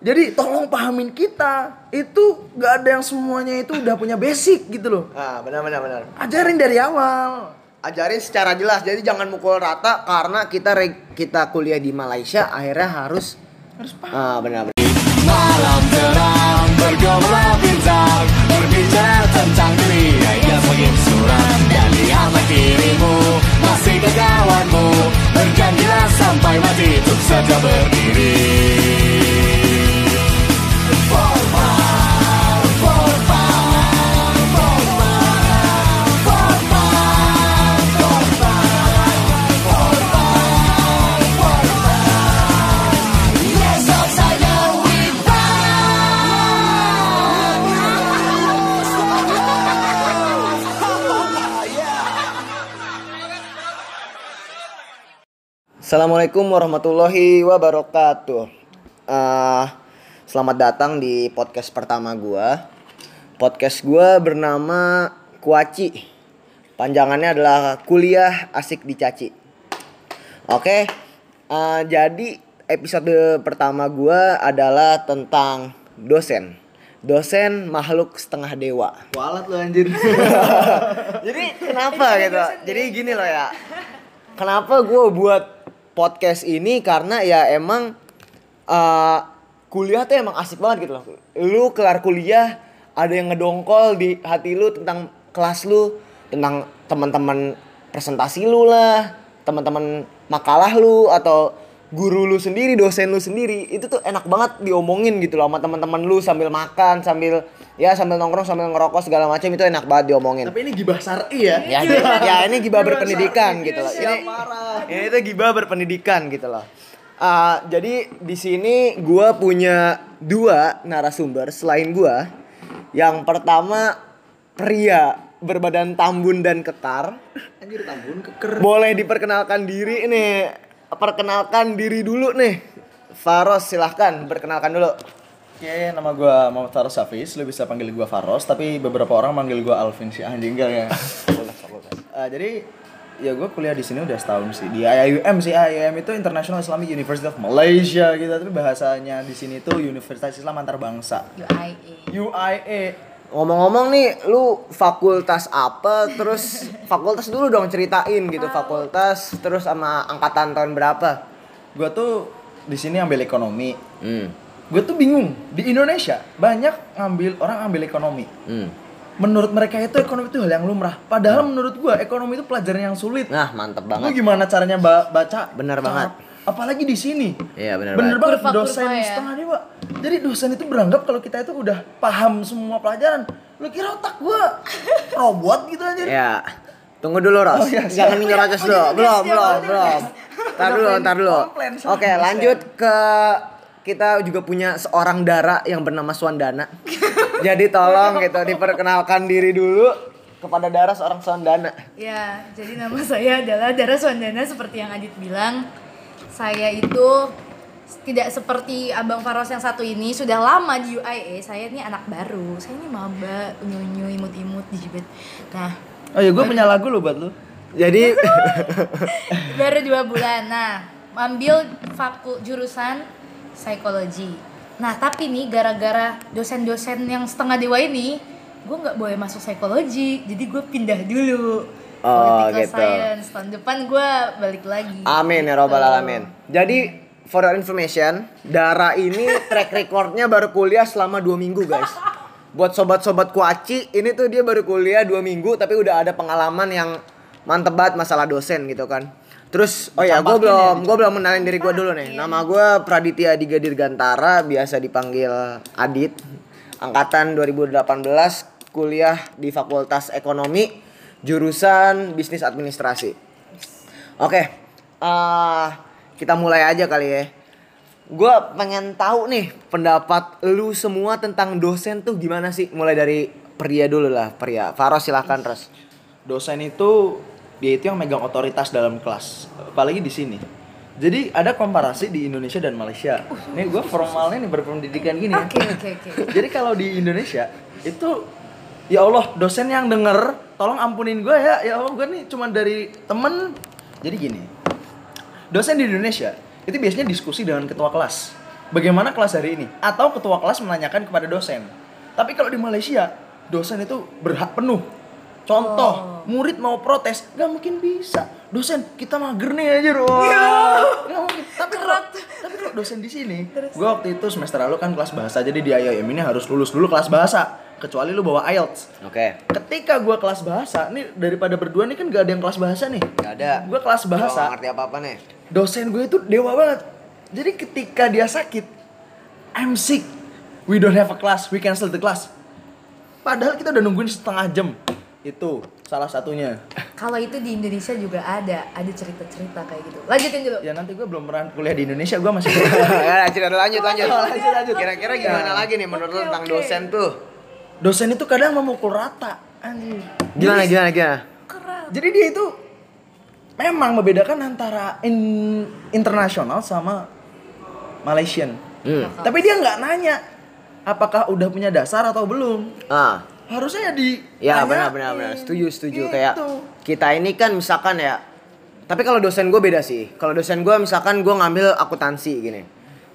Jadi tolong pahamin kita. Itu gak ada yang semuanya itu udah punya basic gitu loh. Ah, benar benar benar. Ajarin dari awal. Ajarin secara jelas. Jadi jangan mukul rata karena kita reg- kita kuliah di Malaysia akhirnya harus Harus paham. ah benar benar. Malam terang bergolak bintang Berbicara tentang dunia yang semakin suram Dan lihat kirimu masih ke kawanmu Berjanjilah sampai mati untuk saja berdiri Assalamualaikum warahmatullahi wabarakatuh. Eh, selamat datang di podcast pertama gua. Podcast gua bernama Kuaci. Panjangannya adalah kuliah asik dicaci. Oke. eh, jadi episode pertama gua adalah tentang dosen. Dosen makhluk setengah dewa. Walat lu anjir. Jadi kenapa gitu? Jadi gini loh ya. Kenapa gue buat podcast ini karena ya emang eh, kuliah tuh emang asik banget gitu loh. Lu kelar kuliah ada yang ngedongkol di hati lu tentang kelas lu, tentang teman-teman presentasi lu lah, teman-teman makalah lu atau guru lu sendiri, dosen lu sendiri, itu tuh enak banget diomongin gitu loh sama teman-teman lu sambil makan, sambil ya sambil nongkrong, sambil ngerokok segala macam itu enak banget diomongin. Tapi ini gibah syar'i ya. Ya, ya ini gibah berpendidikan gitu loh. Ini Siap parah. ini tuh gibah berpendidikan gitu loh. Ah, jadi di sini gua punya dua narasumber selain gua. Yang pertama pria berbadan tambun dan kekar. Anjir tambun keker. Boleh diperkenalkan diri nih. Perkenalkan diri dulu nih. Faros silahkan berkenalkan dulu. Oke, nama gua Muhammad Faros Hafiz, lu bisa panggil gua Faros, tapi beberapa orang manggil gua Alvin si anjing enggak ya. Eh, jadi ya gue kuliah di sini udah setahun sih di IIUM sih IIUM itu International Islamic University of Malaysia gitu tapi bahasanya di sini tuh Universitas Islam Antarbangsa UIA. UIA Ngomong-ngomong nih, lu fakultas apa? Terus fakultas dulu dong ceritain gitu, fakultas terus sama angkatan tahun berapa? gue tuh di sini ambil ekonomi Hmm. gue tuh bingung di Indonesia banyak ngambil orang ambil ekonomi Hmm. menurut mereka itu ekonomi itu hal yang lumrah padahal menurut gue ekonomi itu pelajaran yang sulit Nah, mantep Lu banget. gimana caranya ba- baca? Bener Cara- banget. Apalagi di sini. Iya, bener Bener banget. banget dosen ya. setengah dewa. Jadi dosen itu beranggap kalau kita itu udah paham semua pelajaran. Lu kira otak gua robot gitu aja. Ya. Tunggu dulu, Ros. Oh, iya. Jangan racus Oh, dulu. iya, Belum, belum, belum. Ntar dulu, ntar dulu. Oke, lanjut ke kita juga punya seorang Dara yang bernama Swandana. Jadi tolong gitu diperkenalkan diri dulu kepada Dara seorang Swandana. Ya, jadi nama saya adalah Dara Swandana seperti yang Adit bilang. Saya itu tidak seperti Abang Faros yang satu ini sudah lama di UIA. Saya ini anak baru. Saya ini maba, unyu-unyu, imut-imut di Jibet. Nah, Oh ya, gua punya lagu lo buat lu. Jadi baru dua bulan. Nah, ambil fakul jurusan psikologi. Nah, tapi nih gara-gara dosen-dosen yang setengah dewa ini, gue nggak boleh masuk psikologi. Jadi gue pindah dulu. Oh, Political gitu. science. Tahun depan gue balik lagi. Amin ya robbal alamin. Jadi for your information, Dara ini track recordnya baru kuliah selama dua minggu guys. Buat sobat-sobat kuaci, ini tuh dia baru kuliah dua minggu tapi udah ada pengalaman yang mantep banget masalah dosen gitu kan. Terus, oh ya, gue belum, gue belum mengenalin diri gue dulu nih. Nama gue Praditya Diga Dirgantara, biasa dipanggil Adit. Angkatan 2018, kuliah di Fakultas Ekonomi, jurusan Bisnis Administrasi. Oke, eh kita mulai aja kali ya. Gue pengen tahu nih pendapat lu semua tentang dosen tuh gimana sih? Mulai dari pria dulu lah, pria. Faros silahkan terus. Dosen itu dia itu yang megang otoritas dalam kelas, apalagi di sini. Jadi ada komparasi di Indonesia dan Malaysia. Nih gue formalnya nih berpendidikan gini. ya. Oke, oke, oke. Jadi kalau di Indonesia itu ya Allah dosen yang denger tolong ampunin gue ya ya Allah gue nih cuma dari temen jadi gini dosen di Indonesia itu biasanya diskusi dengan ketua kelas bagaimana kelas hari ini atau ketua kelas menanyakan kepada dosen. Tapi kalau di Malaysia, dosen itu berhak penuh. Contoh, murid mau protes, nggak mungkin bisa. Dosen, kita mager nih aja, Wah. Nggak mungkin. Tapi kalau, tapi kalau dosen di sini, gua waktu itu semester lalu kan kelas bahasa, jadi di IIM ini harus lulus dulu kelas bahasa. Kecuali lu bawa IELTS. Oke. Ketika gua kelas bahasa, nih daripada berdua nih kan gak ada yang kelas bahasa nih. Gak ada. Gua kelas bahasa, ngerti apa-apa nih. dosen gue itu dewa banget. Jadi ketika dia sakit, I'm sick. We don't have a class, we cancel the class. Padahal kita udah nungguin setengah jam. Itu salah satunya. Kalau itu di Indonesia juga ada, ada cerita-cerita kayak gitu. Lanjutin dulu. Ya nanti gue belum pernah kuliah di Indonesia, gue masih ya, lanjut lanjut. Lanjut, lanjut. Kira-kira gimana lagi nih menurut tentang dosen tuh? Dosen itu kadang memukul rata. Anjir. Gimana gimana gimana? Keren. Jadi dia itu memang membedakan antara in- internasional sama Malaysian. Hmm. Tapi dia nggak nanya apakah udah punya dasar atau belum. Ah. Harusnya di Ya benar benar benar. Setuju setuju Gitu. kayak kita ini kan misalkan ya. Tapi kalau dosen gue beda sih. Kalau dosen gue misalkan gue ngambil akuntansi gini.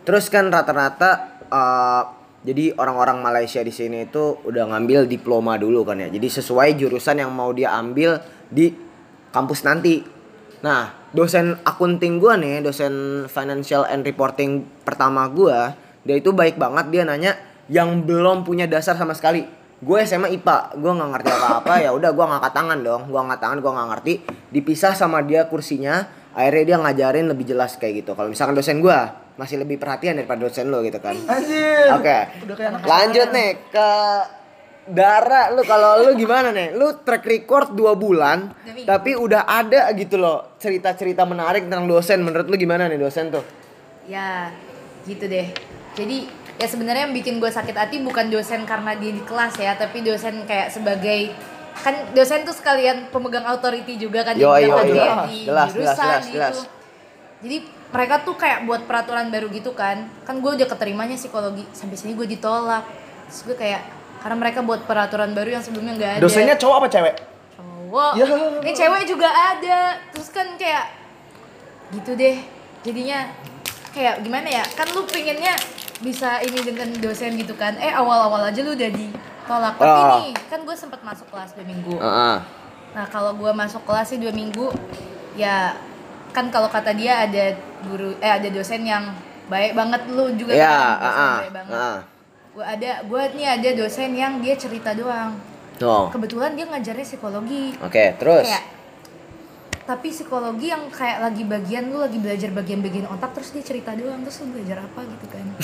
Terus kan rata-rata eh, jadi orang-orang Malaysia di sini itu udah ngambil diploma dulu kan ya. Jadi sesuai jurusan yang mau dia ambil di kampus nanti. Nah, dosen akunting gue nih, dosen financial and reporting pertama gue, dia itu baik banget dia nanya yang belum punya dasar sama sekali. Gue SMA IPA, gue nggak ngerti apa-apa ya udah gue ngangkat tangan dong, gue ngangkat tangan gue nggak ngerti. Dipisah sama dia kursinya, akhirnya dia ngajarin lebih jelas kayak gitu. Kalau misalkan dosen gue masih lebih perhatian daripada dosen lo gitu kan. Anjir. Oke. Anak Lanjut nih ke Dara lu kalau lu gimana nih? Lu track record 2 bulan Demi. tapi udah ada gitu loh cerita-cerita menarik tentang dosen. Menurut lu gimana nih dosen tuh? Ya, gitu deh. Jadi ya sebenarnya yang bikin gue sakit hati bukan dosen karena dia di kelas ya, tapi dosen kayak sebagai kan dosen tuh sekalian pemegang authority juga kan Yo, yo, kan yo. di Jelas, jurusan jelas, gitu. jelas. Jadi mereka tuh kayak buat peraturan baru gitu kan. Kan gue udah keterimanya psikologi, sampai sini gue ditolak. Terus gue kayak karena mereka buat peraturan baru yang sebelumnya nggak ada. Dosennya cowok apa cewek? cowok Ya. ini cewek juga ada terus kan kayak gitu deh jadinya kayak gimana ya kan lu pengennya bisa ini dengan dosen gitu kan eh awal-awal aja lu udah ditolak tapi Ah. nih kan gue sempat masuk kelas dua minggu Heeh. nah kalau gue masuk kelas sih dua minggu ya kan kalau kata dia ada guru eh ada dosen yang baik banget lu juga Ya, kan dosen heeh. baik banget Heeh. gue ada gue nih ada dosen yang dia cerita doang Tuh. kebetulan dia ngajarnya psikologi Oke, terus. kayak tapi psikologi yang kayak lagi bagian lu lagi belajar bagian-bagian otak terus dia cerita doang terus lu belajar apa gitu kan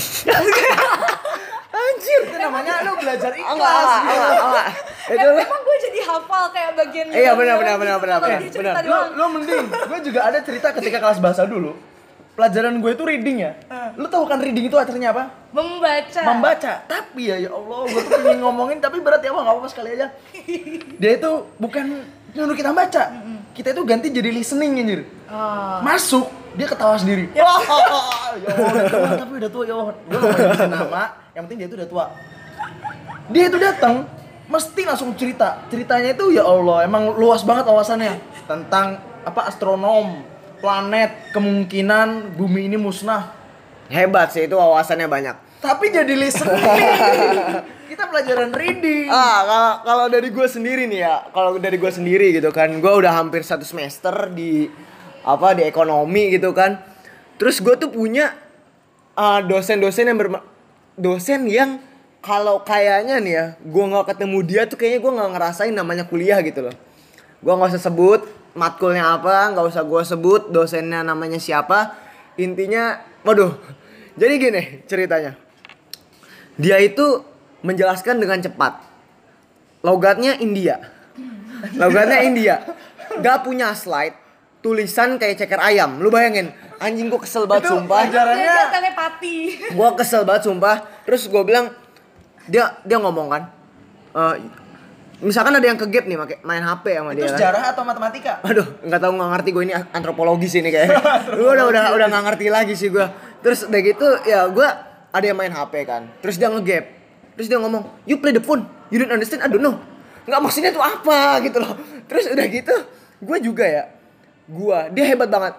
Anjir, itu namanya lu belajar ikhlas. enggak, enggak, enggak. Itu Em- emang gue jadi hafal kayak bagian Iya, benar, benar, benar, benar, benar, benar. Lu, doang lu mending, gue juga ada cerita ketika kelas bahasa dulu. Pelajaran gue itu reading ya. Lu tahu kan reading itu artinya apa? membaca Membaca. Tapi ya ya Allah, gue tuh pengen ngomongin tapi berat ya, nggak apa-apa sekali aja. Dia itu bukan nyuruh kita baca. Kita itu ganti jadi listening anjir. oh. Masuk, dia ketawa sendiri. Wah, ya Allah, udah tua, tapi udah tua ya Allah. Gue nama, yang penting dia itu udah tua. Dia itu datang, mesti langsung cerita. Ceritanya itu ya Allah, emang luas banget wawasannya tentang apa astronom, planet, kemungkinan bumi ini musnah. hebat sih itu wawasannya banyak. Tapi jadi listening. Kita pelajaran reading. Ah, kalau kalau dari gue sendiri nih ya, kalau dari gue sendiri gitu kan, gue udah hampir satu semester di apa di ekonomi gitu kan. Terus gue tuh punya ah, dosen-dosen yang berma- dosen yang kalau kayaknya nih ya, gue nggak ketemu dia tuh kayaknya gue nggak ngerasain namanya kuliah gitu loh. Gue nggak usah sebut matkulnya apa, nggak usah gue sebut dosennya namanya siapa. Intinya, waduh. Jadi gini ceritanya. Dia itu menjelaskan dengan cepat. Logatnya India. Logatnya India. Gak punya slide, tulisan kayak ceker ayam. Lu bayangin, anjing gua kesel banget Itu sumpah. telepati Gua kesel banget sumpah. Terus gua bilang dia dia ngomong kan. eh, misalkan ada yang ke gap nih make, main HP sama itu dia kan. sejarah atau matematika? Aduh, nggak tahu nggak ngerti gue ini antropologi sih ini kayak. gue udah udah udah nggak ngerti lagi sih gue. Terus udah gitu ya gue ada yang main HP kan. Terus dia ngegap. Terus dia ngomong, "You play the phone. You don't understand? I don't know." Nggak maksudnya tuh apa gitu loh. Terus udah gitu, gue juga ya. Gue dia hebat banget.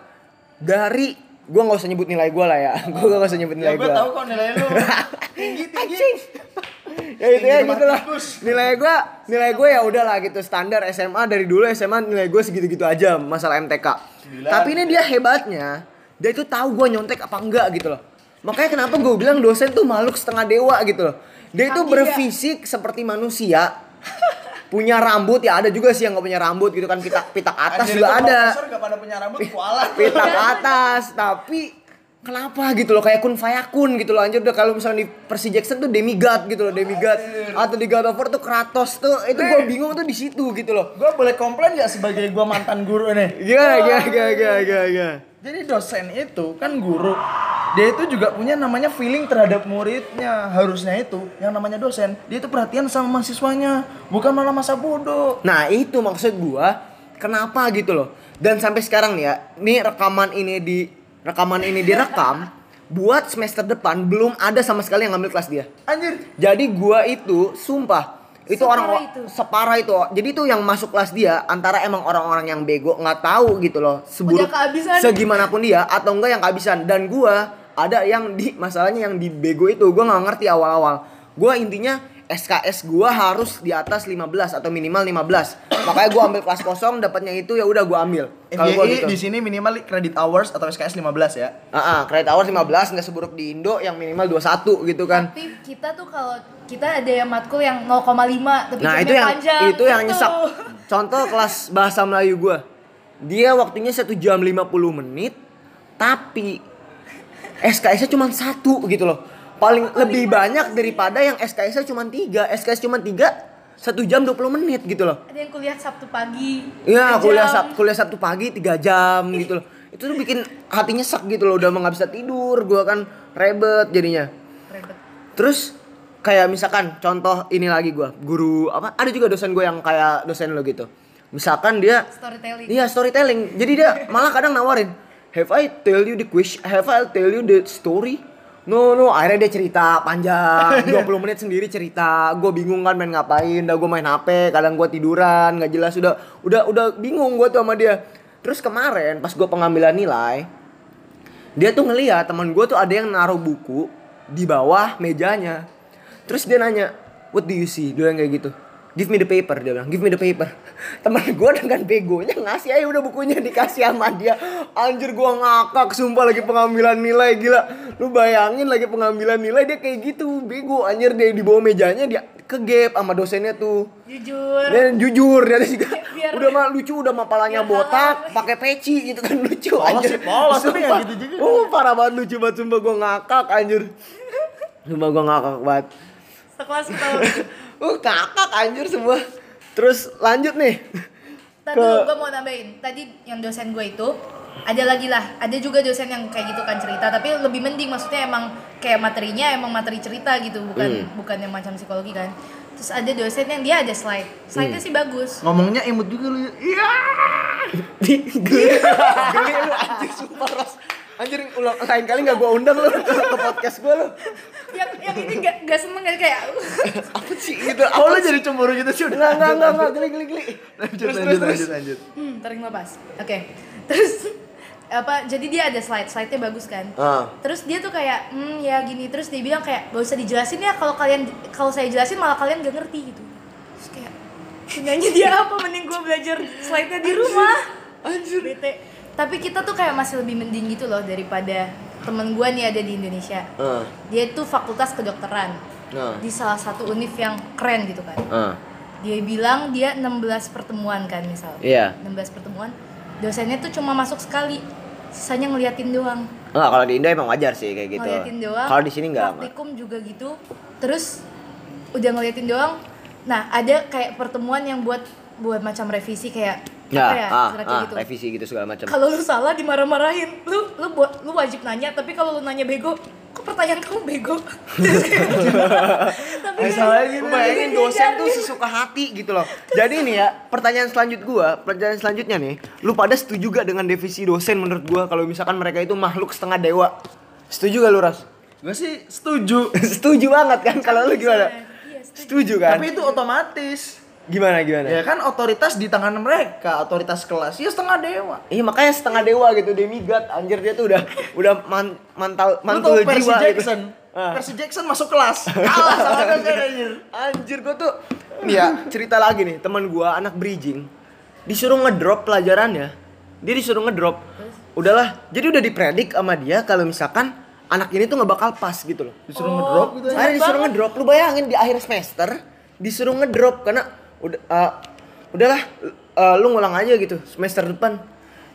Dari Gua nggak usah nyebut nilai gua lah ya. Gua nggak usah nyebut Ya nilai gue gua. tahu kok nilai lu tinggi tinggi. ya itu ya gitu lah. Nilai gua nilai gua ya udahlah gitu standar SMA dari dulu SMA nilai gua segitu-gitu aja masalah MTK. Tapi ini dia hebatnya, dia itu tahu gua nyontek apa enggak gitu loh. Makanya kenapa gue bilang dosen tuh makhluk setengah dewa gitu loh. Dia itu berfisik seperti manusia. punya rambut ya ada juga sih yang nggak punya rambut gitu kan pitak pitak atas Anjir, juga ada gak pada punya rambut kualat. pitak atas tapi kenapa gitu loh kayak kun fayakun gitu loh anjir udah kalau misalnya di Percy Jackson tuh demigod gitu loh demigod atau di God of War tuh Kratos tuh itu gue bingung tuh di situ gitu loh Gue boleh komplain gak sebagai gue mantan guru nih? gimana gimana gimana gimana gimana, gimana? Jadi dosen itu kan guru, dia itu juga punya namanya feeling terhadap muridnya. Harusnya itu yang namanya dosen, dia itu perhatian sama mahasiswanya, bukan malah masa bodoh. Nah itu maksud gua kenapa gitu loh. Dan sampai sekarang nih ya, nih rekaman ini di rekaman ini direkam buat semester depan belum ada sama sekali yang ngambil kelas dia. Anjir, Jadi gua itu sumpah itu Separah orang itu. separah itu. Jadi itu yang masuk kelas dia antara emang orang-orang yang bego nggak tahu gitu loh seburuk segimanapun dia atau enggak yang kehabisan dan gua ada yang di masalahnya yang di bego itu gua nggak ngerti awal-awal. Gua intinya SKS gua harus di atas 15 atau minimal 15. Makanya gua ambil kelas kosong dapatnya itu ya udah gua ambil. Kalau gua gitu. di sini minimal credit hours atau SKS 15 ya. Ah, ah, credit hour 15 nggak seburuk di Indo yang minimal 21 gitu kan. Tapi kita tuh kalau kita ada yang matkul yang 0,5 tapi Nah itu yang panjang. itu yang nyesek. Contoh kelas bahasa Melayu gua. Dia waktunya 1 jam 50 menit tapi SKS-nya cuma satu gitu loh. Paling lebih banyak daripada yang SKS-nya cuma 3. SKS cuma 3 1 jam 20 menit gitu loh. Ada yang kuliah Sabtu pagi. Iya, tiga kuliah. Sab kuliah Sabtu pagi 3 jam gitu loh. Itu tuh bikin hatinya sak gitu loh, udah mau nggak bisa tidur, gua kan rebet jadinya. Ribet. Terus kayak misalkan contoh ini lagi gua, guru apa? Ada juga dosen gue yang kayak dosen lo gitu. Misalkan dia Storytelling. Iya, storytelling. Jadi dia malah kadang nawarin, "Have I tell you the question? Have I tell you the story?" No, no, akhirnya dia cerita panjang, 20 menit sendiri cerita. Gue bingung kan main ngapain, udah gue main HP, kadang gue tiduran, nggak jelas udah udah udah bingung gue tuh sama dia. Terus kemarin pas gue pengambilan nilai, dia tuh ngeliat teman gue tuh ada yang naruh buku di bawah mejanya. Terus dia nanya what do you see? Dia bilang kayak gitu give me the paper dia bilang. Give me the paper. Teman gue dengan begonya ngasih aja udah bukunya dikasih sama dia. Anjir gue ngakak sumpah lagi pengambilan nilai gila. Lu bayangin lagi pengambilan nilai dia kayak gitu bego. Anjir dia di bawah mejanya dia ke gap sama dosennya tuh. Jujur. dan jujur dia juga Biar- udah mah lucu udah mah palanya botak pakai peci gitu kan lucu Polos anjir. polos, tapi gitu juga. oh parah banget lucu banget sumpah gue ngakak anjir. Sumpah gue ngakak banget Sekelas kita. uh ngakak anjir semua terus lanjut nih Tadi Ke- gue mau nambahin. Tadi yang dosen gue itu ada lagi lah. Ada juga dosen yang kayak gitu kan cerita, tapi lebih mending maksudnya emang kayak materinya emang materi cerita gitu, bukan Hmm. bukan yang macam psikologi kan. Terus ada dosen yang dia ada slide. Slide-nya Hmm. sih bagus. Ngomongnya imut juga lu. Iya. geli geli lu anjir sumpah ros anjir ulang lain kali nggak gue undang lu ke podcast gue lu. Yang yang ini gak, gak seneng kan kayak apa sih gitu? Oh lu apa jadi cemburu gitu sih udah. nggak nggak nggak nggak. Geli geli geli. Lanjut, terus lanjut, terus lanjut, lanjut. hmm, tarik lepas. Oke. Terus apa jadi dia ada slide slide-nya bagus kan? Ah. Terus dia tuh kayak hmm ya gini. Terus dia bilang kayak gak usah dijelasin ya kalau kalian kalau saya jelasin malah kalian gak ngerti gitu. Terus kayak gunanya dia apa mending gue belajar slide-nya di rumah. Anjir. Bete tapi kita tuh kayak masih lebih mending gitu loh daripada temen gue nih ada di Indonesia. Ah. Dia tuh fakultas kedokteran ah. di salah satu univ yang keren gitu kan. Ah. Dia bilang dia 16 pertemuan kan misal. Iya. 16 pertemuan. Dosennya tuh cuma masuk sekali sisanya ngeliatin doang. Enggak, kalau di Indo emang wajar sih kayak gitu. ngeliatin doang Kalau di sini enggak. praktikum juga gitu terus udah ngeliatin doang. Nah ada kayak pertemuan yang buat buat macam revisi kayak Ya, apa ya ah, ah, gitu revisi gitu segala macam. kalau lu salah dimarah-marahin lu lu buat lu wajib nanya tapi kalau lu nanya bego kok pertanyaan kamu bego tapi salahnya gitu. Lu bayangin Dia dosen tuh ngajarin. sesuka hati gitu loh. Jadi nih ya, pertanyaan selanjut gua, pertanyaan selanjutnya nih, lu pada setuju gak dengan definisi dosen menurut gua kalau misalkan mereka itu makhluk setengah dewa? Setuju gak lu, Ras? Gue sih setuju. setuju banget kan kalau lu gimana? Iya, setuju. Setuju kan? Tapi itu otomatis. Gimana gimana? Ya kan otoritas di tangan mereka, otoritas kelas ya setengah dewa. Iya makanya setengah dewa gitu demigod anjir dia tuh udah udah man, mantal Lu mantul tau Percy jiwa Jackson? gitu. Ah. Percy Jackson masuk kelas. Kalah sama dosen anjir. Anjir gua tuh nih ya cerita lagi nih teman gua anak bridging disuruh ngedrop pelajarannya dia disuruh ngedrop udahlah jadi udah dipredik sama dia kalau misalkan anak ini tuh nggak bakal pas gitu loh Disuruh ngedrop gitu. Akhirnya disuruh ngedrop lu bayangin di akhir semester disuruh ngedrop karena udah uh, udahlah uh, lu ngulang aja gitu semester depan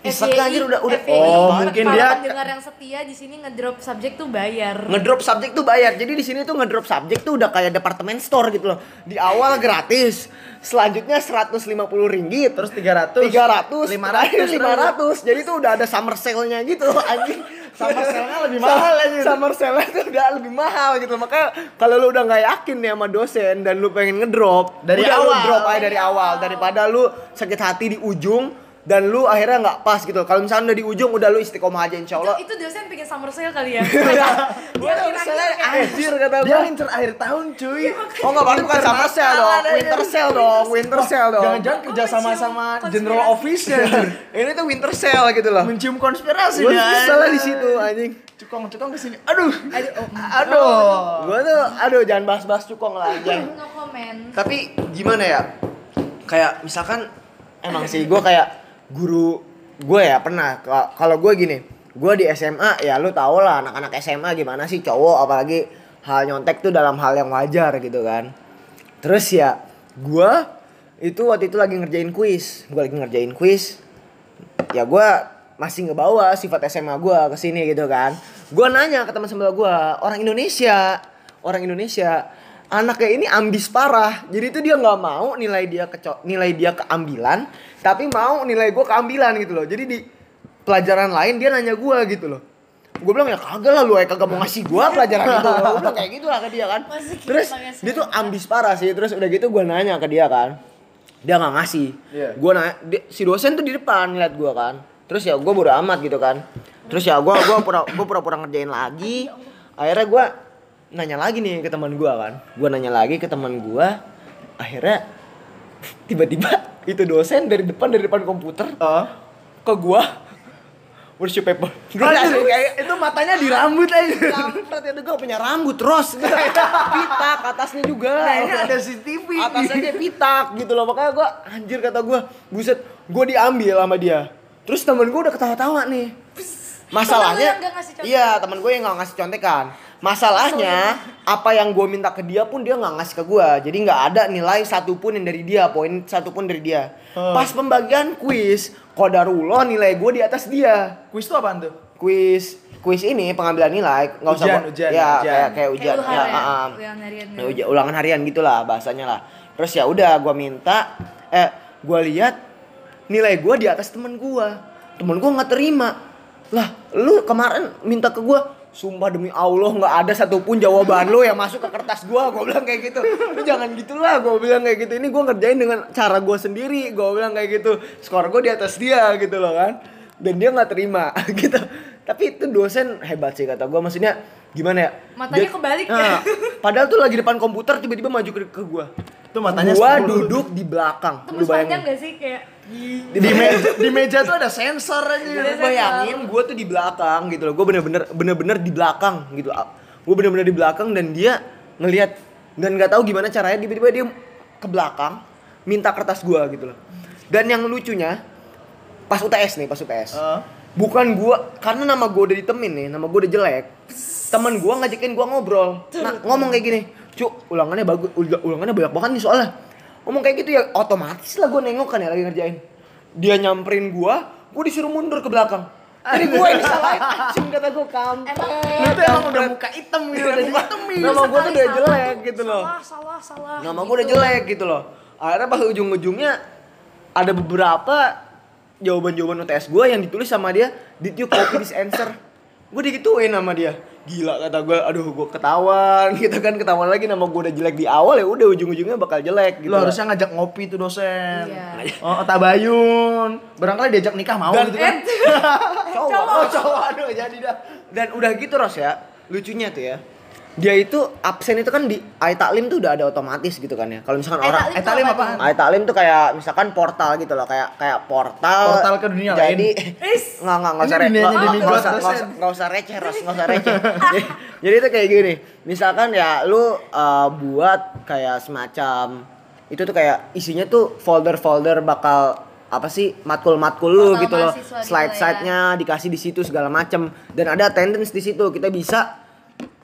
Isek FYI, anjir udah udah FYI, Oh, mungkin dia- pendengar yang setia di sini ngedrop subjek tuh bayar. ngedrop subjek tuh bayar. Jadi di sini tuh ngedrop subjek tuh udah kayak departemen store gitu loh. Di awal gratis, selanjutnya 150 ringgit, Terus 300, 300, 500, 500. Jadi tuh udah ada summer sale-nya gitu anjing. Summer sale-nya lebih mahal anjir. Summer sale-nya tuh udah lebih mahal gitu. Makanya kalau lu udah nggak yakin nih sama dosen dan lu pengen ngedrop, Dari udah lu awal. drop aja dari awal daripada lu sakit hati di ujung dan lu akhirnya nggak pas gitu. Kalau misalnya udah di ujung udah lu istiqomah aja insya Allah. Itu, itu dosen bikin summer sale kali ya. Gue Dia kira misalnya kayak- anjir kata Dia gue. ngincer akhir tahun cuy. Oh nggak berarti bukan summer sale dong, winter sale dong, winter sale dong. Jangan-jangan kerja sama sama Konspirasi. general anjir. Ini tuh winter sale gitu loh. Mencium konspirasi Gue dia. salah di situ anjing. Cukong-cukong ke sini. Aduh. Aduh, oh, Aduh. Gue tuh, aduh jangan bahas-bahas cukong lah anjing. no comment. Tapi gimana ya? Kayak misalkan emang sih gue kayak guru gue ya pernah. Ka- kalau gue gini gue di SMA ya lu tau lah anak-anak SMA gimana sih cowok apalagi hal nyontek tuh dalam hal yang wajar gitu kan. Terus ya gue itu waktu itu lagi ngerjain kuis. Gue lagi ngerjain kuis ya gue masih ngebawa sifat SMA gue ke sini gitu kan. Gue nanya ke teman sebelah gue orang Indonesia orang Indonesia anaknya ini ambis parah. Jadi itu dia nggak mau nilai dia keco nilai dia keambilan tapi mau nilai gue keambilan gitu loh. Jadi di pelajaran lain dia nanya gue gitu loh. Gue bilang ya kagak lah lu ya kagak mau ngasih gue pelajaran itu. Gue bilang kayak gitu lah ke dia kan. Masih gitu terus dia tuh ambis parah sih. Terus udah gitu gue nanya ke dia kan. Dia nggak ngasih. Iya. gue nanya di- si dosen tuh di depan ngeliat gue kan. Terus ya gue bodo amat gitu kan. Terus ya gue gua pura gue pura-pura ngerjain lagi. Akhirnya gue nanya lagi nih ke teman gue kan. Gue nanya lagi ke teman gue akhirnya tiba-tiba itu dosen dari depan dari depan komputer Oh. ke gue worship paper. Gue Aduh, langsung kayak itu matanya di rambut aja. kampret itu gue punya rambut ros. Pitak atasnya juga. Nah, ini ada CCTV. atasnya dia pitak gitu loh. Makanya gue anjir kata gue buset gue diambil sama dia. Terus temen gue udah ketawa-tawa nih. Masalahnya iya temen gue yang nggak ngasih contekan masalahnya apa yang gue minta ke dia pun dia nggak ngasih ke gue jadi nggak ada nilai satupun yang dari dia poin satupun dari dia Hmm. pas pembagian kuis kodarullah nilai gue di atas dia Kuis itu apaan tuh? kuis kuis ini pengambilan nilai nggak usah Ujian, ujian, ya ujian. kayak kayak ujian Kayak ya, ulangan ya, ulangan harian. Ya, uji- ulangan harian gitulah bahasanya lah terus ya udah gua minta eh gua lihat nilai gua di atas temen gua temen gua nggak terima lah lu kemarin minta ke gua sumpah demi Allah nggak ada satupun jawaban lu yang masuk ke kertas gua. Gua bilang kayak gitu. Lu jangan gitulah gua bilang kayak gitu. Ini gua ngerjain dengan cara gua sendiri gua bilang kayak gitu. Skor gua di atas dia gitu loh kan. Dan dia nggak terima gitu. Tapi itu dosen hebat sih kata gua. Maksudnya gimana ya? Matanya kebalik. Ya. Nah, padahal tuh lagi depan komputer tiba-tiba maju ke, ke gua. Itu matanya gua 10. duduk di belakang. Tembus panjang bayangin. gak sih? Kayak Di meja, di meja tuh ada sensor aja. Bayangin gue tuh di belakang gitu loh. Gue bener-bener bener-bener di belakang gitu. Gue bener-bener di belakang dan dia ngelihat dan nggak tahu gimana caranya tiba-tiba dia ke belakang minta kertas gue gitu loh. Dan yang lucunya pas UTS nih pas UTS Heeh. bukan gue karena nama gue udah ditemin nih nama gue udah jelek temen gue ngajakin gue ngobrol. Nah, ngomong kayak gini cuk ulangannya bagus ul- ulangannya banyak banget nih soalnya ngomong kayak gitu ya otomatis lah gue nengok kan ya lagi ngerjain. Dia nyamperin gue gue disuruh mundur ke belakang. Jadi gue yang disalahin. Anjing kata gue kampret Lu tuh emang udah muka hitam gitu, udah dihitemin. nama gue tuh udah jelek gitu loh. Salah, salah, salah. nama gue udah jelek gitu loh. Akhirnya pas ujung-ujungnya ada beberapa jawaban-jawaban UTS gue yang ditulis sama dia did you copy this answer? Gue digituin sama dia gila kata gue aduh gue ketahuan gitu kan ketahuan lagi nama gue udah jelek di awal ya udah ujung-ujungnya bakal jelek gitu Lu harusnya ngajak ngopi tuh dosen. Iya. Oh, tabayun. Barangkali diajak nikah mau Dan- gitu kan. cowok oh cowok aduh jadi dah dan udah gitu Ros ya lucunya tuh ya dia itu absen itu kan di Ai Taklim tuh udah ada otomatis gitu kan ya. Kalau misalkan orang taklim apa apaan? tuh? Ai Taklim tuh kayak misalkan portal gitu loh, kayak kayak portal Portal ke dunia jadi, lain. Is. Nggak, nggak, nggak usah re- dunianya nggak- usah, nggak usah, nggak usah receh, Ros, nggak usah receh. jadi, jadi itu kayak gini, misalkan ya lu uh, buat kayak semacam itu tuh kayak isinya tuh folder-folder bakal apa sih matkul-matkul lu gitu loh, gitu slide-slide-nya dikasih di situ segala macem dan ada attendance di situ kita bisa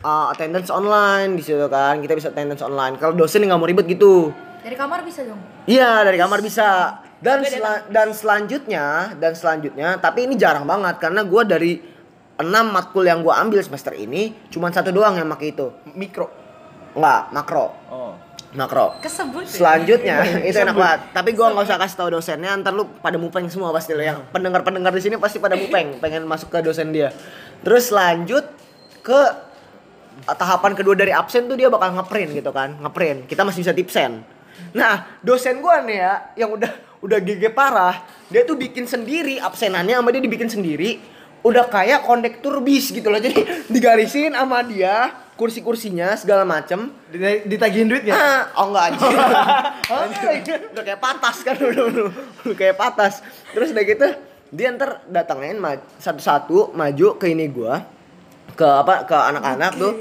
uh, attendance online di situ kan kita bisa attendance online kalau dosen nggak mau ribet gitu Dari kamar bisa dong. Iya dari kamar bisa. Dan Gue sela- dan selanjutnya dan selanjutnya tapi ini jarang banget karena gua dari enam matkul yang gua ambil semester ini cuma satu doang yang pakai itu. Mikro. Enggak, makro. Oh. Makro. Kesebut. ya? Selanjutnya itu enak banget. Tapi gua nggak usah kasih tahu dosennya, ntar lu pada mupeng semua pasti lo yang pendengar-pendengar di sini pasti pada mupeng, pengen masuk ke dosen dia. Terus lanjut ke tahapan kedua dari absen tuh dia bakal ngeprint gitu kan, ngeprint. Kita masih bisa tipsen. Nah, dosen gua nih ya yang udah udah GG parah, dia tuh bikin sendiri absenannya sama dia dibikin sendiri. Udah kayak kondektur bis gitu loh. Jadi digarisin sama dia kursi-kursinya segala macem Dita- Ditagihin duit ya? Ah, oh enggak anjir. Anjir. Udah kayak patas kan udah, udah, udah kayak patas. Terus udah gitu dia ntar datangin satu-satu maju ke ini gua ke apa ke anak-anak tuh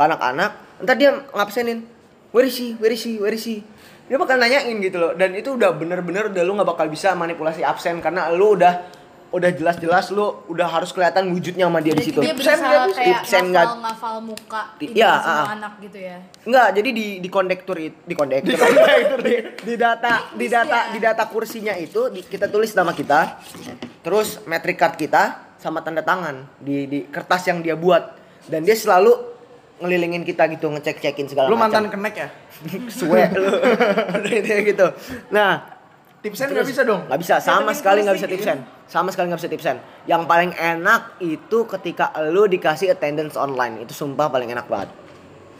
ke anak-anak ntar dia ngabsenin where is he where is he where is he dia bakal nanyain gitu loh dan itu udah bener-bener udah lu nggak bakal bisa manipulasi absen karena lu udah udah jelas-jelas lu udah harus kelihatan wujudnya sama dia di situ. dia bisa? kayak nggak- ngafal, ngafal muka iya, semua ah. anak gitu ya. Enggak, jadi di di kondektur itu di kondektur. Di, di data di data di data kursinya itu di- kita tulis nama kita, terus metric card kita sama tanda tangan di di kertas yang dia buat. Dan dia selalu ngelilingin kita gitu ngecek-cekin segala Lu mantan macam. kenek ya? suwe lu. Gitu. Nah, Tipsen nggak bisa dong? nggak bisa sama sekali nggak bisa tipsen sama sekali nggak bisa tipsen yang paling enak itu ketika lu dikasih attendance online itu sumpah paling enak banget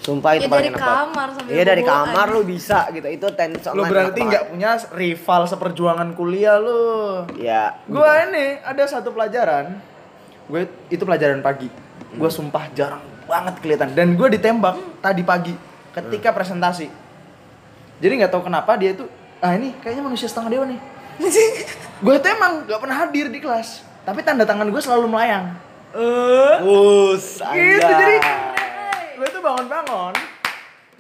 sumpah itu Ya, paling dari enak banget kamar sambil iya dari kamar lu bisa gitu itu attendance Lu online berarti enak nggak banget. punya rival seperjuangan kuliah lu. ya Gua ini ada satu pelajaran. Gue itu pelajaran pagi. Gue sumpah jarang banget kelihatan. Dan gue ditembak tadi pagi ketika presentasi. Jadi nggak tahu kenapa dia tuh ah ini kayaknya manusia setengah dewa nih. gue tuh emang gak pernah hadir di kelas, tapi tanda tangan gue selalu melayang. Eh, Us, gitu jadi gue tuh bangun-bangun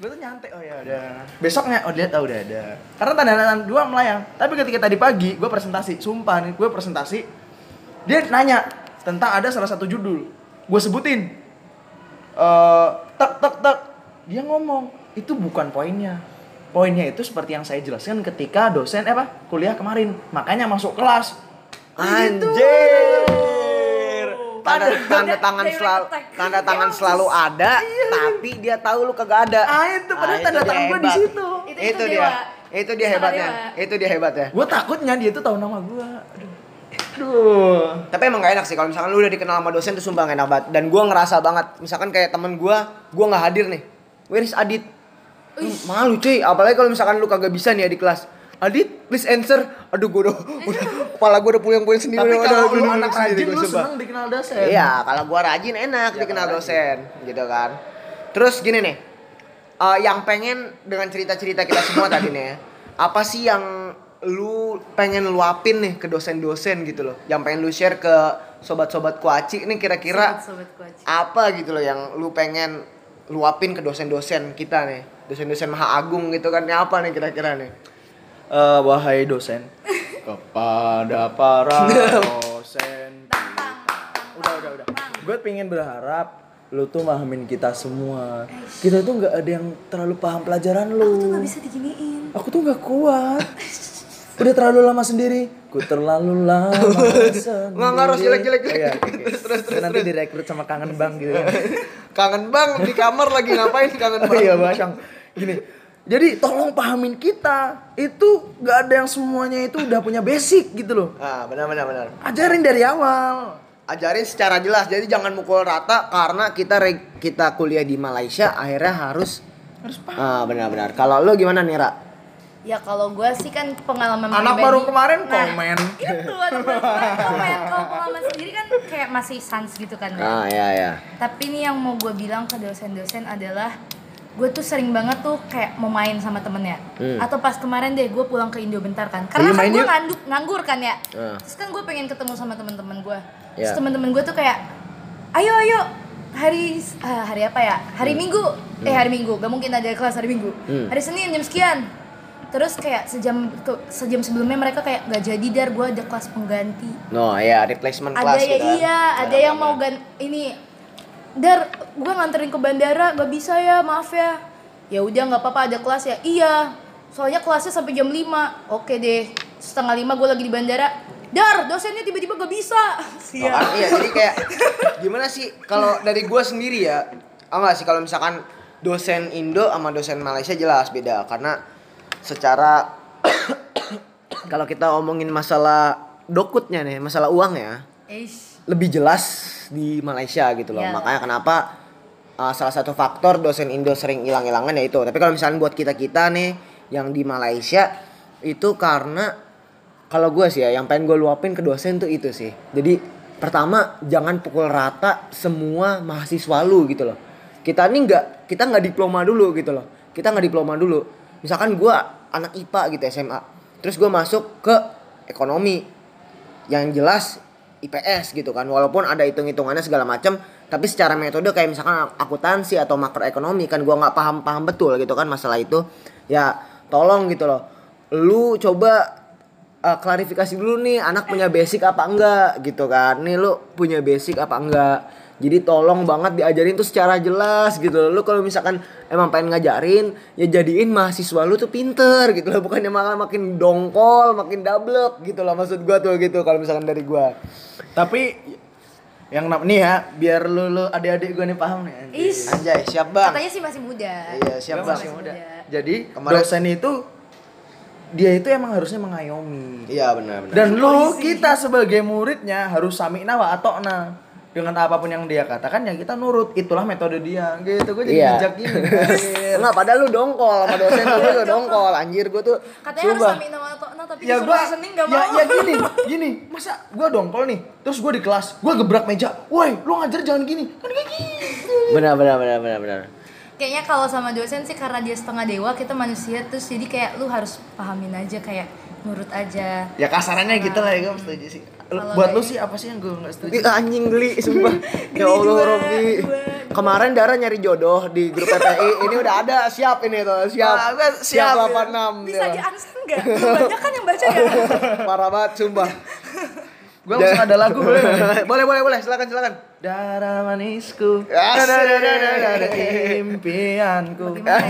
gue tuh nyantai. Oh ya udah. Besoknya oh dia tahu udah ada. Karena tanda tangan gue melayang. Tapi ketika tadi pagi gue presentasi sumpah nih gue presentasi dia nanya tentang ada salah satu judul. Gue sebutin eh tek tek tek dia ngomong itu bukan poinnya. Poinnya itu seperti yang saya jelaskan ketika dosen eh, apa kuliah kemarin. Makanya masuk kelas. Anjir. Tanda, Padahal- tanda tangan Direct selalu attack. tanda tangan selalu ada tapi dia tahu lu kagak ada. Ah itu padahal Ah, tanda tangan gue di situ. Itu- itu itu dia. Dewa. itu dia hebatnya. dewa. itu dia hebatnya. Gue takutnya dia tuh tahu nama gue aduh Tapi emang gak enak sih kalau misalkan lu udah dikenal sama dosen tuh sumpah gak enak banget. Dan gua ngerasa banget, misalkan kayak temen gua, gua nggak hadir nih. Where is Adit? Hmm, malu cuy, apalagi kalau misalkan lu kagak bisa nih ya di kelas. Adit, please answer. Aduh, gua udah, udah kepala gua udah puyeng-puyeng sendiri. Tapi udah, kalau lu anak rajin lu seneng dikenal dosen. Iya, kalau gua rajin enak Ya, dikenal dosen, gitu kan. Terus gini nih, eh, yang pengen dengan cerita-cerita kita semua tadi nih ya, apa sih yang lu pengen luapin nih ke dosen-dosen gitu loh, yang pengen lu share ke sobat-sobat kuaci ini kira-kira apa gitu loh yang lu pengen luapin ke dosen-dosen kita nih, dosen-dosen maha agung gitu kan, ini apa nih kira-kira nih? Eh, wahai dosen. Kepada para dosen udah udah udah. gue pengen berharap lu tuh pahamin kita semua. Kita tuh nggak ada yang terlalu paham pelajaran lu Aku tuh gak bisa diginiin. aku tuh nggak kuat udah terlalu lama sendiri ku terlalu lama sendiri Nggak, harus jelek-jelek. Oh, iya, oke, oke. Terus, terus, terus, nanti direkrut sama kangen bang gitu ya Kangen bang di kamar lagi ngapain kangen Oh bang? iya Basang. Gini. Jadi tolong pahamin kita. Itu gak ada yang semuanya itu udah punya basic gitu loh. Ah, benar benar benar. Ajarin dari awal. Ajarin secara jelas. Jadi jangan mukul rata karena kita kita kuliah di Malaysia akhirnya harus Harus paham. Ah, benar-benar. Kalau lu gimana nih, Ra? Ya kalau gue sih kan pengalaman Anak baru kemarin Nah, komen. Itu anak baru kemarin komen. Kalau pengalaman sendiri kan kayak masih sans gitu kan Ah ya ya. tapi nih yang mau gue bilang ke dosen-dosen adalah gue tuh sering banget tuh kayak mau main sama temennya Hmm. atau pas kemarin deh gue pulang ke Indo bentar kan karena kan gue nganduk nganggur kan ya Ah. terus kan gue pengen ketemu sama temen-temen gue Ya. terus temen-temen gue tuh kayak ayo ayo hari ah, hari apa ya hari Minggu eh hari Minggu gak mungkin ada kelas hari Minggu Hmm. hari Senin jam sekian terus kayak sejam ke- sejam sebelumnya mereka kayak gak jadi dar. Gue ada kelas pengganti. No ya replacement ada class ya gitu kan. iya ada yang mau gan ini dar gue nganterin ke bandara gak bisa ya maaf ya. Ya udah nggak apa-apa ada kelas ya. Iya soalnya kelasnya sampai jam 5 oke deh setengah lima gue lagi di bandara. Dar dosennya tiba-tiba gak bisa. Oh, siap kan? Iya, jadi kayak gimana sih kalau dari gua sendiri ya? Ah nggak sih kalau misalkan dosen Indo sama dosen Malaysia jelas beda. Karena secara kalau kita omongin masalah dokutnya nih, masalah uang ya, Eish. lebih jelas di Malaysia gitu loh. Iya. Makanya kenapa uh, salah satu faktor dosen Indo sering hilang-hilangan ya itu. Tapi kalau misalnya buat kita-kita nih yang di Malaysia itu karena kalau gue sih ya yang pengen gue luapin ke dosen tuh itu sih. Jadi pertama jangan pukul rata semua mahasiswa lu gitu loh. Kita nih nggak kita nggak diploma dulu gitu loh. Kita nggak diploma dulu. Misalkan gue anak IPA gitu SMA. Terus gue masuk ke ekonomi. Yang jelas IPS gitu kan. Walaupun ada hitung-hitungannya segala macam tapi secara metode kayak misalkan akuntansi atau makroekonomi kan gua nggak paham paham betul gitu kan masalah itu. Ya tolong gitu loh. Lu coba uh, klarifikasi dulu nih anak punya basic apa enggak gitu kan. Nih lu punya basic apa enggak jadi tolong banget diajarin tuh secara jelas gitu loh. Lu kalau misalkan emang pengen ngajarin, ya jadiin mahasiswa lu tuh pinter gitu loh. Bukannya malah makin dongkol, makin double gitu loh maksud gua tuh gitu kalau misalkan dari gua. Tapi yang nih ya, biar lu lu adik-adik gue nih paham nih. Is. Anjay, siap bang. katanya sih masih muda Iya, siap bang. masih muda. muda. Jadi Kemarin- dosen itu dia itu emang harusnya mengayomi. Iya benar benar. Dan lu kita sebagai muridnya harus sami'na wa atokna dengan apa pun yang dia katakan ya kita nurut itulah metode dia gitu gue jadi Iya. bijak gini. Enggak, padahal lu dongkol sama dosen lu juga dongkol anjir gua tuh. katanya harus sumpah. sami nama Tokna tapi ya gua listening gak ya, mau ya gini gini masa gua dongkol nih terus gua di kelas gua gebrak meja woi lu ngajar jangan gini kan kayak gitu Benar benar benar benar benar. kayaknya kalau sama dosen sih karena dia setengah dewa kita manusia terus jadi kayak lu harus pahamin aja kayak nurut aja ya kasarannya gitu lah ya gue setuju sih Lu- Kalau buat lu sih apa sih yang gue nggak setuju Ih, anjing geli sumpah. ya Allah Robi. Kemarin Dara nyari jodoh di grup PPI. ini udah ada siap ini tuh, siap. Ah, gua siap, ya. 86 bisa dia. di unsend nggak banyak kan yang baca ya Parah banget sumpah. gue langsung ada lagu boleh boleh boleh boleh silakan silakan. Darah manisku, darah impianku. Ya?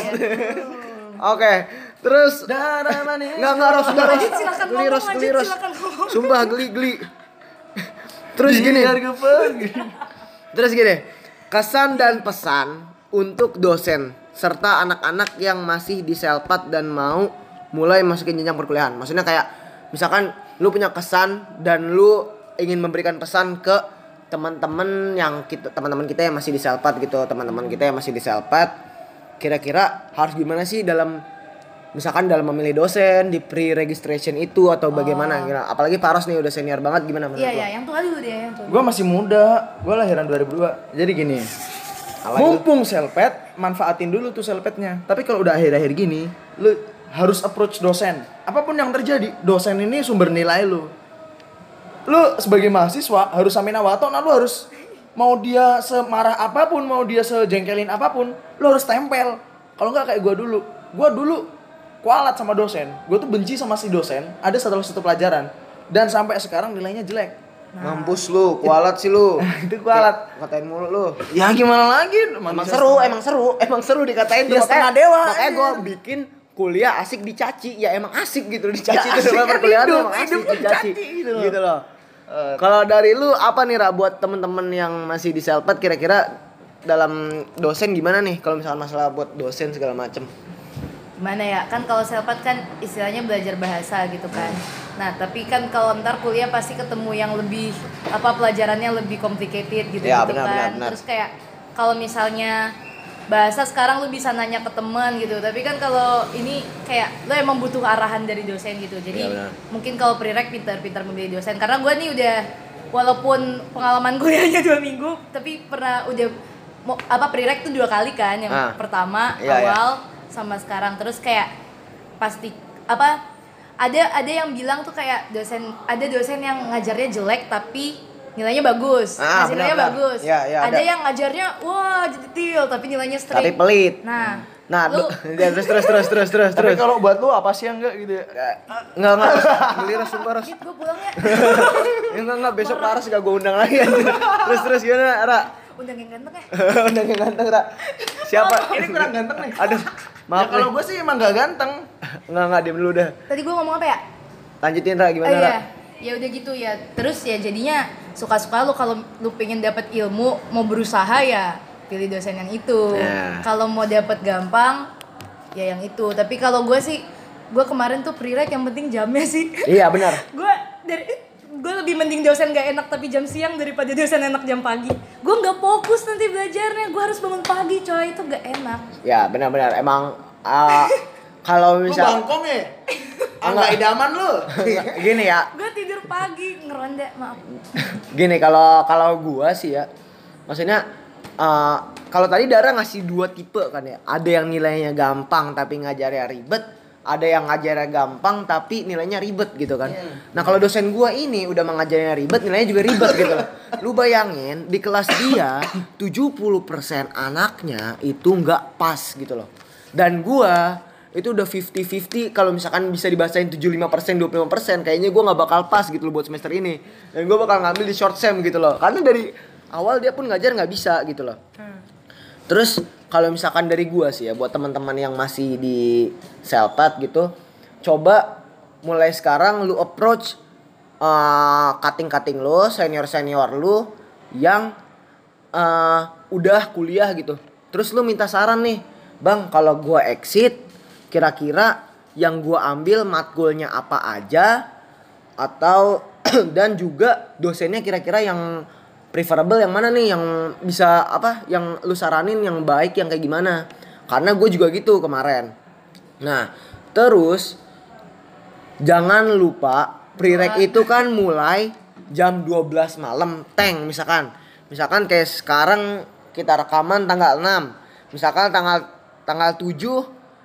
Terus Darah manis. Enggak enggak Ros, enggak Ros. Silakan Geli ngomong, Ros, geli lanjut, Ros. silakan ngomong. Sumpah geli geli. Terus gini, terus gini. Kesan dan pesan untuk dosen serta anak-anak yang masih di Selpat dan mau mulai masukin jenjang perkuliahan. Maksudnya kayak misalkan lu punya kesan dan lu ingin memberikan pesan ke teman-teman yang kita teman-teman kita yang masih di Selpat gitu, teman-teman kita yang masih di Selpat kira-kira harus gimana sih dalam misalkan dalam memilih dosen di pre-registration itu atau bagaimana kira apalagi Faros nih udah senior banget gimana menurut iya lo? iya yang tua dulu deh yang tua Gue masih muda, gue lahiran 2002 Jadi gini Mumpung selpet, manfaatin dulu tuh selpetnya Tapi kalau udah akhir-akhir gini Lu harus approach dosen. Apa pun yang terjadi, dosen ini sumber nilai lu. Lu sebagai mahasiswa harus samina wato Nah lu harus Mau dia semarah apa pun, mau dia sejengkelin apa pun Lu harus tempel. Kalau nggak kayak gue dulu. Gue dulu kualat sama dosen Gue tuh benci sama si dosen Ada satu satu pelajaran Dan sampai sekarang nilainya jelek Mampus lu, kualat sih lu. Itu kualat. Ngatain mulu lu. Ya gimana lagi? Emang Manusia seru, setengah- emang seru, emang seru dikatain tuh. Ya, setengah dewa Makanya gue bikin kuliah asik dicaci. Ya emang asik gitu dicaci Ya, itu kan perkuliahan hidup, emang asik dicaci. gitu loh. Gitu loh. Kalau dari lu apa nih Ra buat temen-temen yang masih di Selpat kira-kira dalam dosen gimana nih kalau misalkan masalah buat dosen segala macem gimana ya? Kan kalau selpat kan istilahnya belajar bahasa gitu kan. Nah tapi kan kalau ntar kuliah pasti ketemu yang lebih apa pelajarannya lebih complicated gitu Ya, gitu benar, kan. benar, benar. terus kayak kalau misalnya bahasa sekarang lu bisa nanya ke teman gitu. Tapi kan kalau ini kayak lu emang butuh arahan dari dosen gitu. Jadi Ya, mungkin kalau prereq pintar-pintar memilih dosen. Karena gue nih udah walaupun pengalaman kuliahnya dua minggu tapi pernah udah apa prereq tuh dua kali kan. Yang Ah. pertama Iya, awal sama sekarang terus kayak pasti apa ada ada yang bilang tuh kayak dosen ada dosen yang ngajarnya jelek tapi nilainya bagus Ah, Ngasih nilainya benar-benar. bagus Iya, iya, ada ada. yang ngajarnya wah detail tapi nilainya straight Tapi pelit. nah Nah, lu ya, terus terus terus terus terus Tapi terus. kalau buat lu apa sih yang enggak gitu ya? Enggak enggak. Beli ras sumpah ras. Git, gue pulang ya Ya, Enggak enggak besok Paras gak gue undang lagi. Terus terus gimana, Ra? undang yang ganteng ya undang yang ganteng, Ra. Siapa? Ini kurang ganteng nih. Aduh, maaf ya, kalau gue sih emang gak ganteng. Enggak enggak diam dulu dah. tadi gue ngomong apa ya Lanjutin Ra Oh gimana, Ra? iya, ya udah gitu ya. Terus ya jadinya suka-suka lu kalau lu pengen dapat ilmu mau berusaha ya pilih dosen yang itu. Ya. Kalau mau dapat gampang ya yang itu. Tapi kalau gue sih gue kemarin tuh prereq yang penting jamnya sih. Iya, benar. gue dari gue lebih mending dosen gak enak tapi jam siang daripada dosen enak jam pagi. Gue nggak fokus nanti belajarnya. Gue harus bangun pagi coy itu gak enak. Ya, benar-benar emang uh, kalau Lu misal bangkong ya? Angga idaman lu. gini ya, Gue tidur pagi ngeronda maaf. gini kalau kalau gua sih ya maksudnya eh, kalau tadi Dara ngasih dua tipe kan ya ada yang nilainya gampang tapi ngajarnya ribet ada yang ngajarnya gampang tapi nilainya ribet gitu kan. Nah kalau dosen gua ini udah mengajarnya ribet nilainya juga ribet gitu. Loh lu bayangin di kelas dia 70% anaknya itu nggak pas gitu loh. Dan gua itu udah 50-50 kalau misalkan bisa dibacain 75% 25% kayaknya gua nggak bakal pas gitu loh buat semester ini. Dan gua bakal ngambil di short sem gitu loh. Karena dari awal dia pun ngajar nggak bisa gitu loh. Terus kalau misalkan dari gua sih ya buat teman-teman yang masih di selpat gitu coba mulai sekarang lu approach uh, cutting-cutting lu senior-senior lu yang uh, udah kuliah gitu. Terus lu minta saran nih, Bang, kalau gua exit kira-kira yang gua ambil matkulnya apa aja atau dan juga dosennya kira-kira yang preferable yang mana nih yang bisa apa yang lu saranin yang baik yang kayak gimana. Karena gue juga gitu kemarin. Nah terus jangan lupa prereq itu kan mulai jam 12 malam teng misalkan. Misalkan kayak sekarang kita rekaman tanggal 6 misalkan tanggal tanggal 7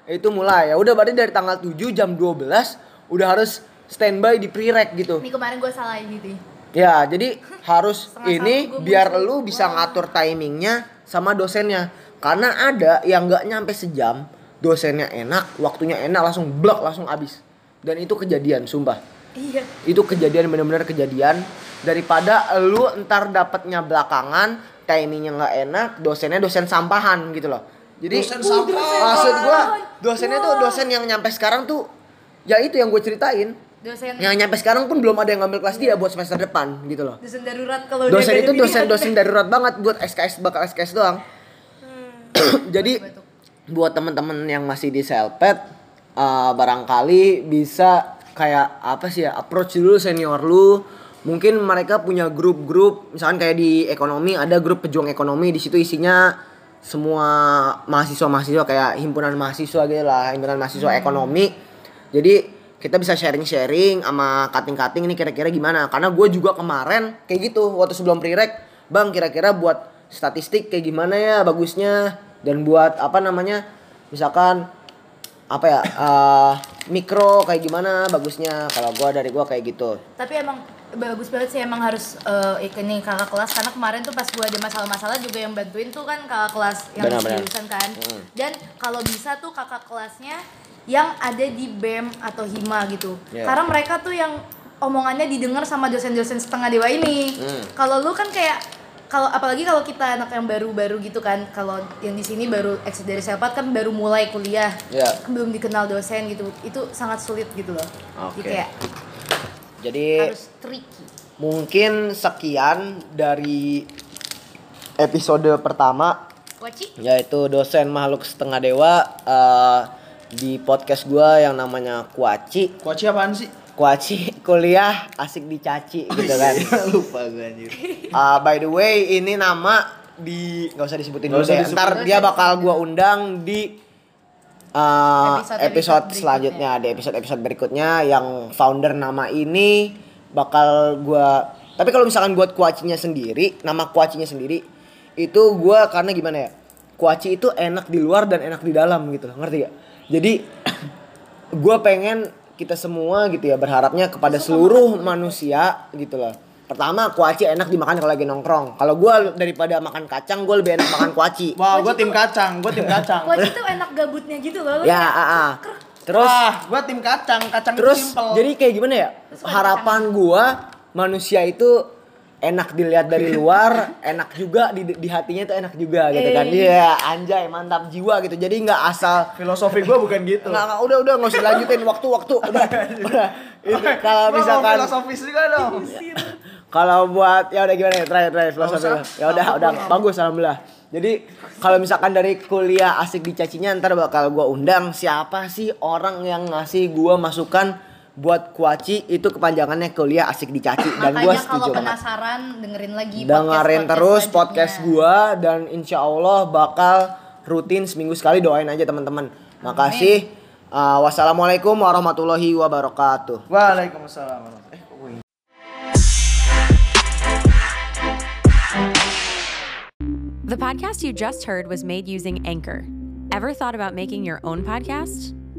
itu mulai. Ya udah berarti dari tanggal 7 jam 12 udah harus standby di prereq gitu. Ini kemarin gue salah gitu. Ya, jadi harus ini biar lu bisa ngatur timingnya sama dosennya. Karena ada yang nggak nyampe sejam, dosennya enak, waktunya enak langsung blok langsung habis. Dan itu kejadian, sumpah. Iya. Itu kejadian bener-bener kejadian daripada lu ntar dapetnya belakangan, timingnya nggak enak, dosennya dosen sampahan gitu loh. Jadi Dosen sampahan. maksud gua dosennya tuh dosen yang nyampe sekarang tuh ya itu yang gue ceritain. Dosen Yang nyampe sekarang pun belum ada yang ngambil kelas dia buat semester depan gitu loh. dosen darurat kalau Dosen itu dosen dosen darurat banget buat SKS bakal SKS doang. Jadi Batuk. buat temen-temen yang masih di Selpet eh, barangkali bisa kayak apa sih ya approach dulu senior lu. Mungkin mereka punya grup-grup misalkan kayak di ekonomi ada grup pejuang ekonomi di situ isinya semua mahasiswa-mahasiswa kayak himpunan mahasiswa gitu lah, himpunan mahasiswa ekonomi. Jadi kita bisa sharing-sharing sama cutting-cutting ini kira-kira gimana karena gue juga kemarin kayak gitu waktu sebelum prereq bang kira-kira buat statistik kayak gimana ya bagusnya dan buat apa namanya misalkan apa ya eh, mikro kayak gimana bagusnya kalau gue dari gue kayak gitu Tapi emang bagus banget sih emang harus eh, ini kakak kelas karena kemarin tuh pas gua ada masalah-masalah juga yang bantuin tuh kan kakak kelas yang Benar, benar. jurusan kan. Mm. Dan kalau bisa tuh kakak kelasnya yang ada di BEM atau HIMA gitu. Iya. Karena mereka tuh yang omongannya didengar sama dosen-dosen setengah dewa ini. Hmm. Kalau lu kan kayak kalau apalagi kalau kita anak yang baru-baru gitu kan, kalau yang di sini baru exit dari Selpat kan baru mulai kuliah, Iya. belum dikenal dosen gitu, itu sangat sulit gitu loh. Jadi Oke. kayak jadi harus tricky. mungkin sekian dari episode pertama Waci? yaitu dosen makhluk setengah dewa eh, di podcast gua yang namanya Kuaci Kuaci apaan sih? Kuaci kuliah asik dicaci gitu kan Lupa gue anjir. Uh, by the way ini nama di nggak usah disebutin Nggak dulu usah deh. disebutin. Ntar dia bakal gua undang di uh, episode berikutnya. selanjutnya di episode episode berikutnya yang founder nama ini bakal gua Tapi kalau misalkan buat kuacinya sendiri, nama kuacinya sendiri itu gua karena gimana ya? Kuaci itu enak di luar dan enak di dalam gitu loh, ngerti gak? Jadi gua pengen kita semua gitu ya berharapnya kepada seluruh manusia gitu loh. Pertama, kuaci enak dimakan kalau lagi nongkrong. Kalau gua daripada makan kacang, gua lebih enak makan kuaci. Wah, gue tim kacang, gue tim kacang. Kuaci tuh enak gabutnya gitu loh. Ya, kayak ah, ah. krek, Terus Wah, gue tim kacang, kacang Terus simple. jadi kayak gimana ya? Harapan gua manusia itu enak dilihat dari luar, enak juga di, di hatinya itu enak juga gitu kan. Iya, anjay, mantap jiwa gitu. Jadi nggak asal filosofi gue bukan gitu. nggak nggak, udah udah nggak usah lanjutin waktu-waktu. Udah udah. Itu kalau Gua misalkan filosofis juga dong. kalau buat ya udah gimana ya? Terakhir terakhir filosofi ya udah udah bagus alhamdulillah. Jadi kalau misalkan dari kuliah asik dicacinya ntar bakal gua undang siapa sih orang yang ngasih gua masukan buat kuaci itu kepanjangannya kuliah asik dicaci dan gua Makanya setuju kalau penasaran dengerin lagi dengerin terus podcast selanjutnya. gua dan insya Allah bakal rutin seminggu sekali doain aja teman-teman makasih Uh, wassalamualaikum warahmatullahi wabarakatuh Waalaikumsalam. Eh, gue The podcast you just heard was made using Anchor. Ever thought about making your own podcast?